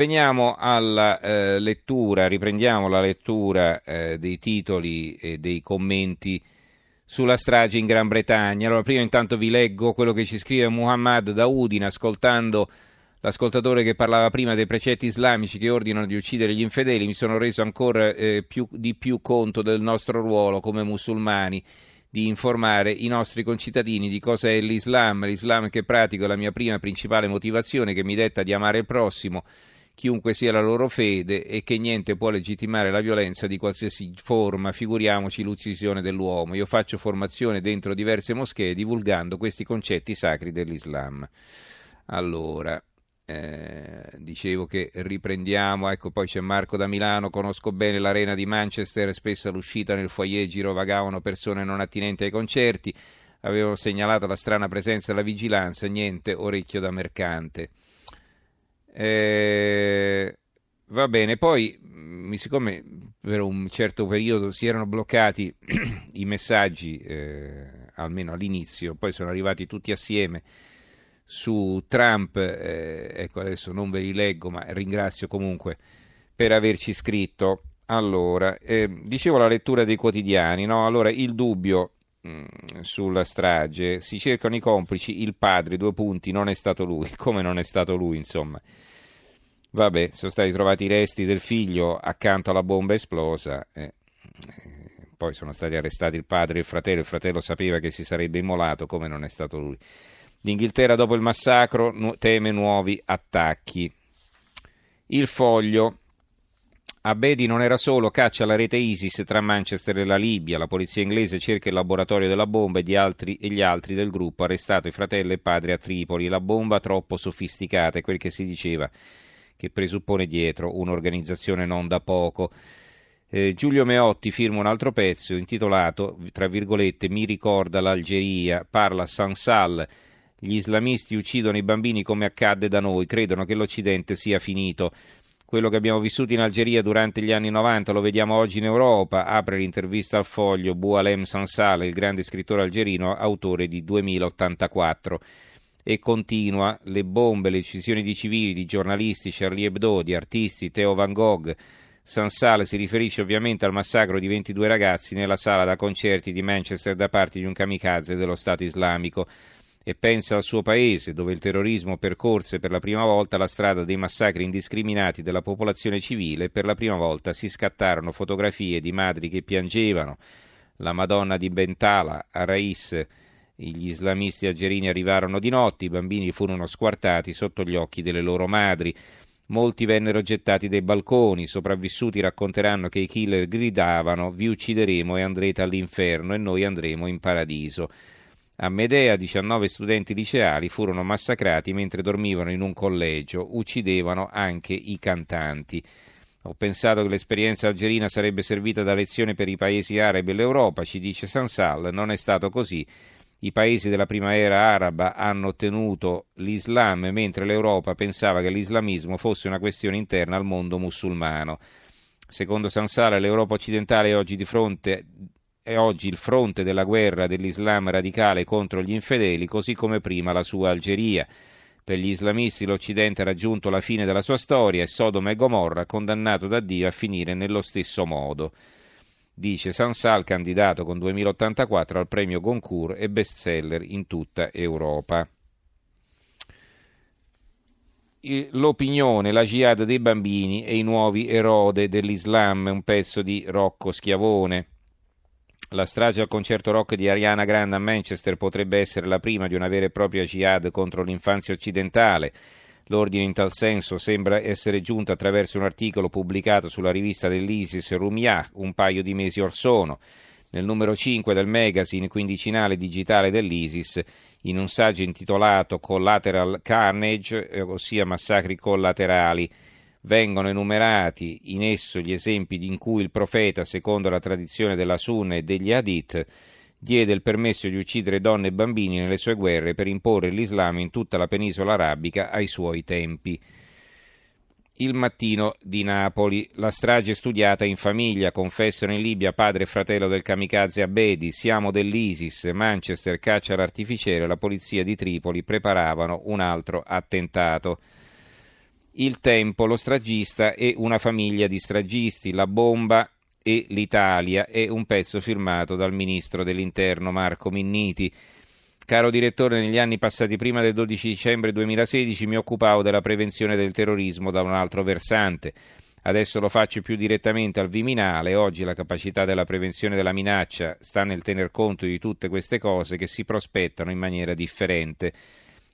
Veniamo alla eh, lettura, riprendiamo la lettura eh, dei titoli e dei commenti sulla strage in Gran Bretagna. Allora, prima intanto vi leggo quello che ci scrive Muhammad da Udine, ascoltando l'ascoltatore che parlava prima dei precetti islamici che ordinano di uccidere gli infedeli, mi sono reso ancora eh, più, di più conto del nostro ruolo come musulmani di informare i nostri concittadini di cosa è l'Islam, l'Islam che pratico è la mia prima principale motivazione che mi detta di amare il prossimo chiunque sia la loro fede e che niente può legittimare la violenza di qualsiasi forma, figuriamoci l'uccisione dell'uomo. Io faccio formazione dentro diverse moschee divulgando questi concetti sacri dell'Islam. Allora, eh, dicevo che riprendiamo, ecco poi c'è Marco da Milano, conosco bene l'arena di Manchester, spesso all'uscita nel foyer girovagavano persone non attinenti ai concerti, avevano segnalato la strana presenza della vigilanza, niente orecchio da mercante. Eh, va bene, poi mm, siccome per un certo periodo si erano bloccati i messaggi, eh, almeno all'inizio, poi sono arrivati tutti assieme su Trump, eh, ecco adesso non ve li leggo, ma ringrazio comunque per averci scritto. Allora, eh, dicevo la lettura dei quotidiani, no? Allora, il dubbio sulla strage, si cercano i complici, il padre, due punti, non è stato lui, come non è stato lui, insomma. Vabbè, sono stati trovati i resti del figlio accanto alla bomba esplosa. Eh, poi sono stati arrestati il padre e il fratello. Il fratello sapeva che si sarebbe immolato, come non è stato lui. L'Inghilterra, dopo il massacro, teme nuovi attacchi. Il foglio. Abedi non era solo, caccia la rete ISIS tra Manchester e la Libia. La polizia inglese cerca il laboratorio della bomba e, altri, e gli altri del gruppo, arrestato i fratelli e padre a Tripoli. La bomba troppo sofisticata, è quel che si diceva che presuppone dietro un'organizzazione non da poco. Eh, Giulio Meotti firma un altro pezzo intitolato, tra virgolette, Mi ricorda l'Algeria, parla Sansal, gli islamisti uccidono i bambini come accadde da noi, credono che l'Occidente sia finito. Quello che abbiamo vissuto in Algeria durante gli anni 90 lo vediamo oggi in Europa, apre l'intervista al foglio Boualem Sansal, il grande scrittore algerino, autore di 2084 e continua le bombe, le uccisioni di civili, di giornalisti, Charlie Hebdo, di artisti, Theo Van Gogh. Sansale si riferisce ovviamente al massacro di 22 ragazzi nella sala da concerti di Manchester da parte di un kamikaze dello Stato islamico e pensa al suo paese dove il terrorismo percorse per la prima volta la strada dei massacri indiscriminati della popolazione civile e per la prima volta si scattarono fotografie di madri che piangevano. La Madonna di Bentala, a Rais, gli islamisti algerini arrivarono di notte, i bambini furono squartati sotto gli occhi delle loro madri. Molti vennero gettati dai balconi, sopravvissuti racconteranno che i killer gridavano vi uccideremo e andrete all'inferno e noi andremo in paradiso. A Medea 19 studenti liceali furono massacrati mentre dormivano in un collegio, uccidevano anche i cantanti. Ho pensato che l'esperienza algerina sarebbe servita da lezione per i paesi arabi e l'Europa, ci dice Sansal, non è stato così i paesi della primavera araba hanno ottenuto l'Islam, mentre l'Europa pensava che l'islamismo fosse una questione interna al mondo musulmano. Secondo Sansara, l'Europa occidentale è oggi, fronte, è oggi il fronte della guerra dell'Islam radicale contro gli infedeli, così come prima la sua Algeria. Per gli islamisti l'Occidente ha raggiunto la fine della sua storia e Sodoma e Gomorra condannato da Dio a finire nello stesso modo dice Sansal, candidato con 2084 al premio Goncourt e bestseller in tutta Europa. L'opinione, la jihad dei bambini e i nuovi erode dell'Islam, un pezzo di Rocco Schiavone. La strage al concerto rock di Ariana Grande a Manchester potrebbe essere la prima di una vera e propria jihad contro l'infanzia occidentale. L'ordine in tal senso sembra essere giunto attraverso un articolo pubblicato sulla rivista dell'ISIS Rumiyah un paio di mesi or sono. Nel numero 5 del magazine quindicinale digitale dell'ISIS, in un saggio intitolato Collateral Carnage, eh, ossia massacri collaterali, vengono enumerati in esso gli esempi in cui il profeta, secondo la tradizione della Sunna e degli Hadith, diede il permesso di uccidere donne e bambini nelle sue guerre per imporre l'Islam in tutta la penisola arabica ai suoi tempi. Il mattino di Napoli, la strage studiata in famiglia, confessano in Libia padre e fratello del kamikaze Abedi, siamo dell'ISIS, Manchester caccia l'artificiere, la polizia di Tripoli preparavano un altro attentato. Il tempo, lo stragista e una famiglia di stragisti, la bomba e l'Italia è un pezzo firmato dal ministro dell'interno Marco Minniti. Caro direttore, negli anni passati prima del 12 dicembre 2016 mi occupavo della prevenzione del terrorismo da un altro versante. Adesso lo faccio più direttamente al Viminale. Oggi la capacità della prevenzione della minaccia sta nel tener conto di tutte queste cose che si prospettano in maniera differente.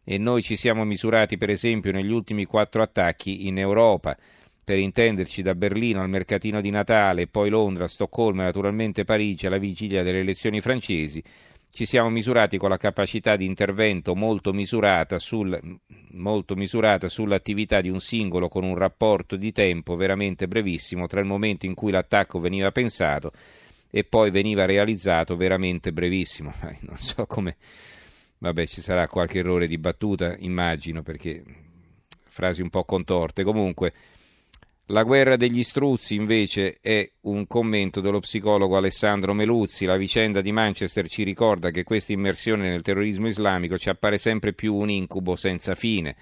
E noi ci siamo misurati, per esempio, negli ultimi quattro attacchi in Europa. Per intenderci, da Berlino al mercatino di Natale, poi Londra, Stoccolma e naturalmente Parigi alla vigilia delle elezioni francesi, ci siamo misurati con la capacità di intervento molto misurata, sul, molto misurata, sull'attività di un singolo con un rapporto di tempo veramente brevissimo tra il momento in cui l'attacco veniva pensato e poi veniva realizzato veramente brevissimo. Non so come... Vabbè, ci sarà qualche errore di battuta, immagino, perché frasi un po' contorte. Comunque, la guerra degli struzzi invece è un commento dello psicologo Alessandro Meluzzi. La vicenda di Manchester ci ricorda che questa immersione nel terrorismo islamico ci appare sempre più un incubo senza fine.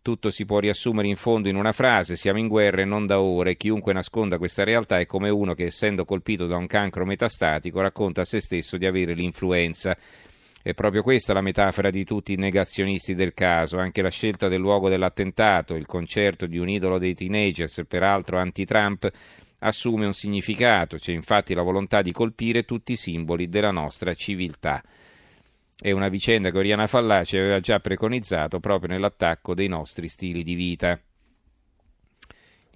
Tutto si può riassumere in fondo in una frase, siamo in guerra e non da ore, chiunque nasconda questa realtà è come uno che essendo colpito da un cancro metastatico racconta a se stesso di avere l'influenza. È proprio questa la metafora di tutti i negazionisti del caso, anche la scelta del luogo dell'attentato, il concerto di un idolo dei teenagers, peraltro anti-Trump, assume un significato, c'è infatti la volontà di colpire tutti i simboli della nostra civiltà. È una vicenda che Oriana Fallaci aveva già preconizzato proprio nell'attacco dei nostri stili di vita.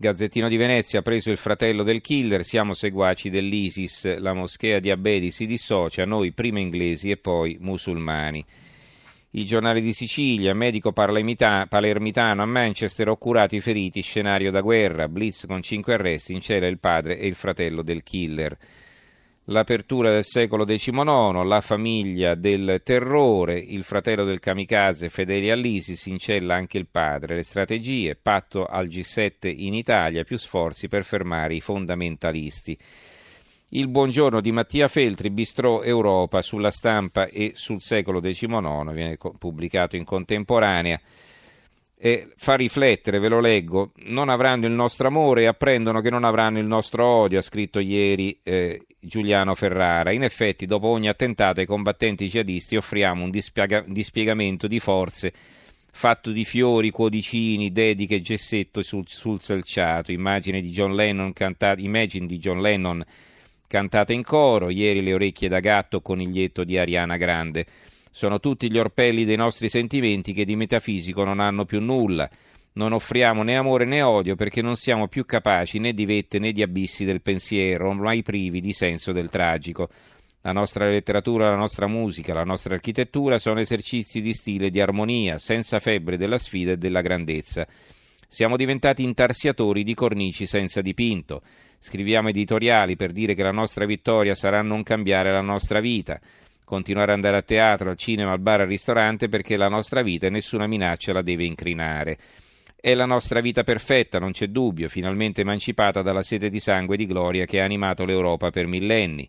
Gazzettino di Venezia preso il fratello del killer, siamo seguaci dell'ISIS, la moschea di Abedi si dissocia, noi prima inglesi e poi musulmani. I giornali di Sicilia, medico palermitano a Manchester, ho curato i feriti, scenario da guerra, blitz con cinque arresti, in cella il padre e il fratello del killer l'apertura del secolo XIX, la famiglia del terrore, il fratello del kamikaze fedeli all'ISIS, incella anche il padre, le strategie, patto al G7 in Italia, più sforzi per fermare i fondamentalisti. Il buongiorno di Mattia Feltri, Bistrò Europa, sulla stampa e sul secolo XIX, viene pubblicato in contemporanea e fa riflettere, ve lo leggo, non avranno il nostro amore e apprendono che non avranno il nostro odio, ha scritto ieri eh, Giuliano Ferrara. In effetti, dopo ogni attentato ai combattenti jihadisti offriamo un dispiega- dispiegamento di forze fatto di fiori, cuoricini, dediche gessetto sul, sul selciato, immagine di John Lennon cantata, immagine di John Lennon cantata in coro, ieri le orecchie da gatto coniglietto di Ariana Grande. Sono tutti gli orpelli dei nostri sentimenti che di metafisico non hanno più nulla. Non offriamo né amore né odio perché non siamo più capaci né di vette né di abissi del pensiero, mai privi di senso del tragico. La nostra letteratura, la nostra musica, la nostra architettura sono esercizi di stile e di armonia, senza febbre della sfida e della grandezza. Siamo diventati intarsiatori di cornici senza dipinto. Scriviamo editoriali per dire che la nostra vittoria sarà non cambiare la nostra vita continuare ad andare a teatro, al cinema, al bar, al ristorante perché la nostra vita e nessuna minaccia la deve incrinare. È la nostra vita perfetta, non c'è dubbio, finalmente emancipata dalla sete di sangue e di gloria che ha animato l'Europa per millenni.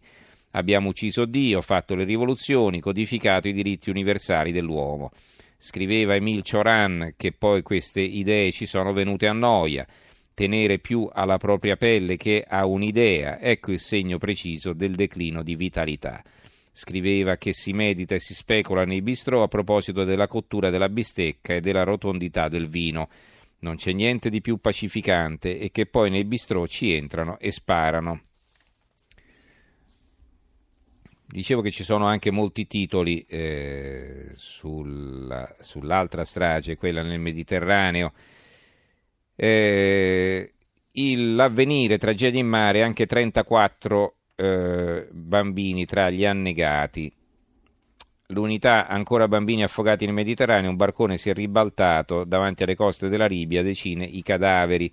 Abbiamo ucciso Dio, fatto le rivoluzioni, codificato i diritti universali dell'uomo. Scriveva Emile Cioran che poi queste idee ci sono venute a noia. Tenere più alla propria pelle che a un'idea, ecco il segno preciso del declino di vitalità. Scriveva che si medita e si specula nei bistrò a proposito della cottura della bistecca e della rotondità del vino. Non c'è niente di più pacificante e che poi nei bistrò ci entrano e sparano. Dicevo che ci sono anche molti titoli eh, sulla, sull'altra strage, quella nel Mediterraneo. Eh, l'avvenire, tragedia in mare, anche 34 eh, bambini tra gli annegati. L'unità ancora bambini affogati nel Mediterraneo, un barcone si è ribaltato davanti alle coste della Libia, decine i cadaveri.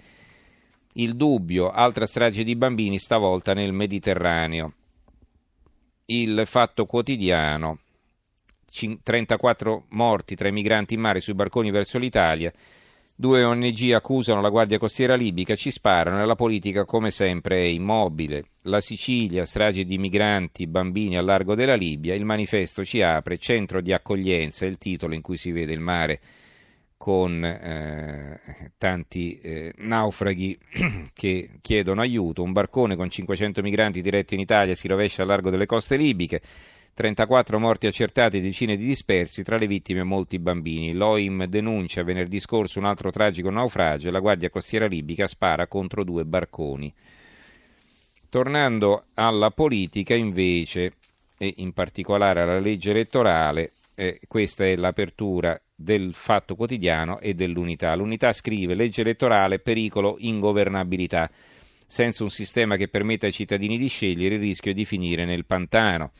Il dubbio, altra strage di bambini, stavolta nel Mediterraneo. Il fatto quotidiano, 34 morti tra i migranti in mare sui barconi verso l'Italia, Due ONG accusano la Guardia Costiera libica, ci sparano e la politica come sempre è immobile. La Sicilia, strage di migranti, bambini al largo della Libia, il manifesto ci apre, centro di accoglienza, il titolo in cui si vede il mare con eh, tanti eh, naufraghi che chiedono aiuto. Un barcone con 500 migranti diretti in Italia si rovescia al largo delle coste libiche. 34 morti accertati e decine di dispersi, tra le vittime molti bambini. L'OIM denuncia venerdì scorso un altro tragico naufragio e la Guardia Costiera libica spara contro due barconi. Tornando alla politica, invece, e in particolare alla legge elettorale, eh, questa è l'apertura del Fatto Quotidiano e dell'Unità. L'Unità scrive legge elettorale, pericolo, ingovernabilità. Senza un sistema che permetta ai cittadini di scegliere, il rischio è di finire nel pantano.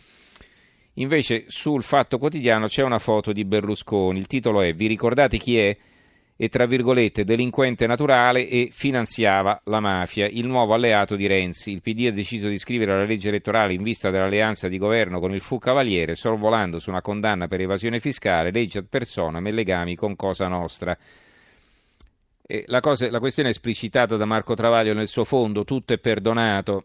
Invece sul Fatto Quotidiano c'è una foto di Berlusconi, il titolo è Vi ricordate chi è? e tra virgolette delinquente naturale e finanziava la mafia, il nuovo alleato di Renzi. Il PD ha deciso di scrivere la legge elettorale in vista dell'alleanza di governo con il Fu Cavaliere, sorvolando su una condanna per evasione fiscale, legge ad personam e legami con Cosa Nostra. La, cosa, la questione esplicitata da Marco Travaglio nel suo fondo, tutto è perdonato,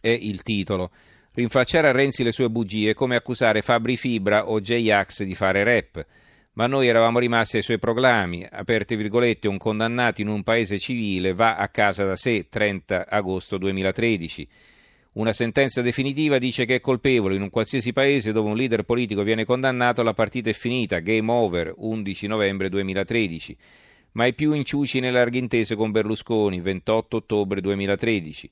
è il titolo. Rinfacciare a Renzi le sue bugie è come accusare Fabri Fibra o J-Ax di fare rap ma noi eravamo rimasti ai suoi proclami, aperte virgolette, un condannato in un paese civile va a casa da sé, 30 agosto 2013. Una sentenza definitiva dice che è colpevole in un qualsiasi paese dove un leader politico viene condannato la partita è finita, game over, 11 novembre 2013. Mai più inciuci nelle larghe intese con Berlusconi, 28 ottobre 2013.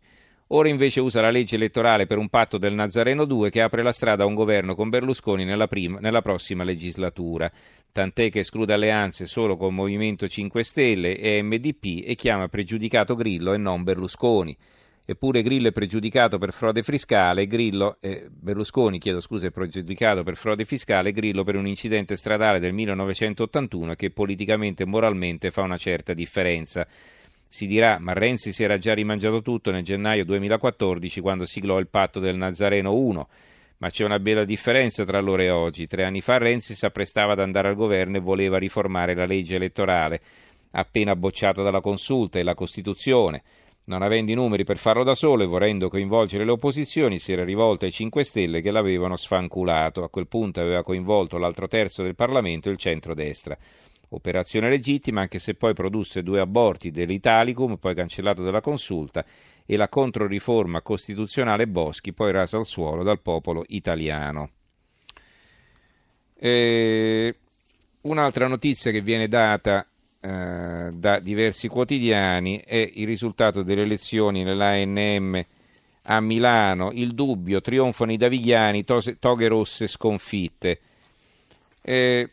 Ora invece usa la legge elettorale per un patto del Nazareno 2 che apre la strada a un governo con Berlusconi nella, prima, nella prossima legislatura, tant'è che esclude alleanze solo con Movimento 5 Stelle e MDP e chiama pregiudicato Grillo e non Berlusconi. Eppure Grillo è pregiudicato per frode fiscale, Grillo, eh, Berlusconi chiedo scusa, è pregiudicato per frode fiscale, Grillo per un incidente stradale del 1981 che politicamente e moralmente fa una certa differenza. Si dirà, ma Renzi si era già rimangiato tutto nel gennaio 2014 quando siglò il patto del Nazareno 1. Ma c'è una bella differenza tra allora e oggi. Tre anni fa Renzi si apprestava ad andare al governo e voleva riformare la legge elettorale, appena bocciata dalla consulta e la Costituzione. Non avendo i numeri per farlo da solo e volendo coinvolgere le opposizioni, si era rivolto ai 5 Stelle che l'avevano sfanculato. A quel punto aveva coinvolto l'altro terzo del Parlamento e il centro-destra. Operazione legittima anche se poi produsse due aborti dell'Italicum, poi cancellato dalla consulta, e la controriforma costituzionale Boschi, poi rasa al suolo dal popolo italiano. E un'altra notizia che viene data eh, da diversi quotidiani è il risultato delle elezioni nell'ANM a Milano, il dubbio, trionfano i davigliani, toghe rosse sconfitte. Eh,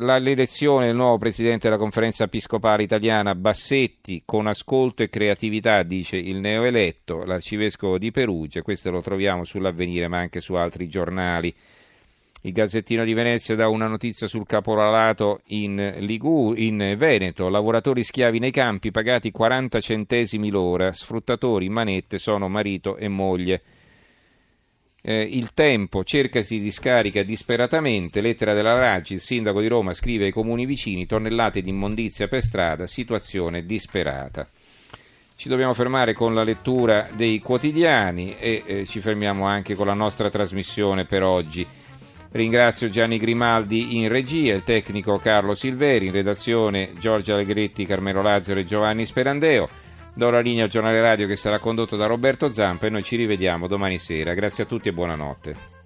l'elezione del nuovo presidente della conferenza episcopale italiana Bassetti con ascolto e creatività, dice il neoeletto, l'arcivescovo di Perugia, questo lo troviamo sull'avvenire ma anche su altri giornali. Il Gazzettino di Venezia dà una notizia sul caporalato in, Ligu, in Veneto, lavoratori schiavi nei campi pagati 40 centesimi l'ora, sfruttatori in manette sono marito e moglie. Eh, il tempo cercasi di scarica disperatamente, lettera della Raggi, il sindaco di Roma scrive ai comuni vicini, tonnellate di immondizia per strada, situazione disperata. Ci dobbiamo fermare con la lettura dei quotidiani e eh, ci fermiamo anche con la nostra trasmissione per oggi. Ringrazio Gianni Grimaldi in regia, il tecnico Carlo Silveri, in redazione Giorgia Allegretti, Carmelo Lazzaro e Giovanni Sperandeo. Do la linea al giornale radio che sarà condotto da Roberto Zampa e noi ci rivediamo domani sera. Grazie a tutti e buonanotte.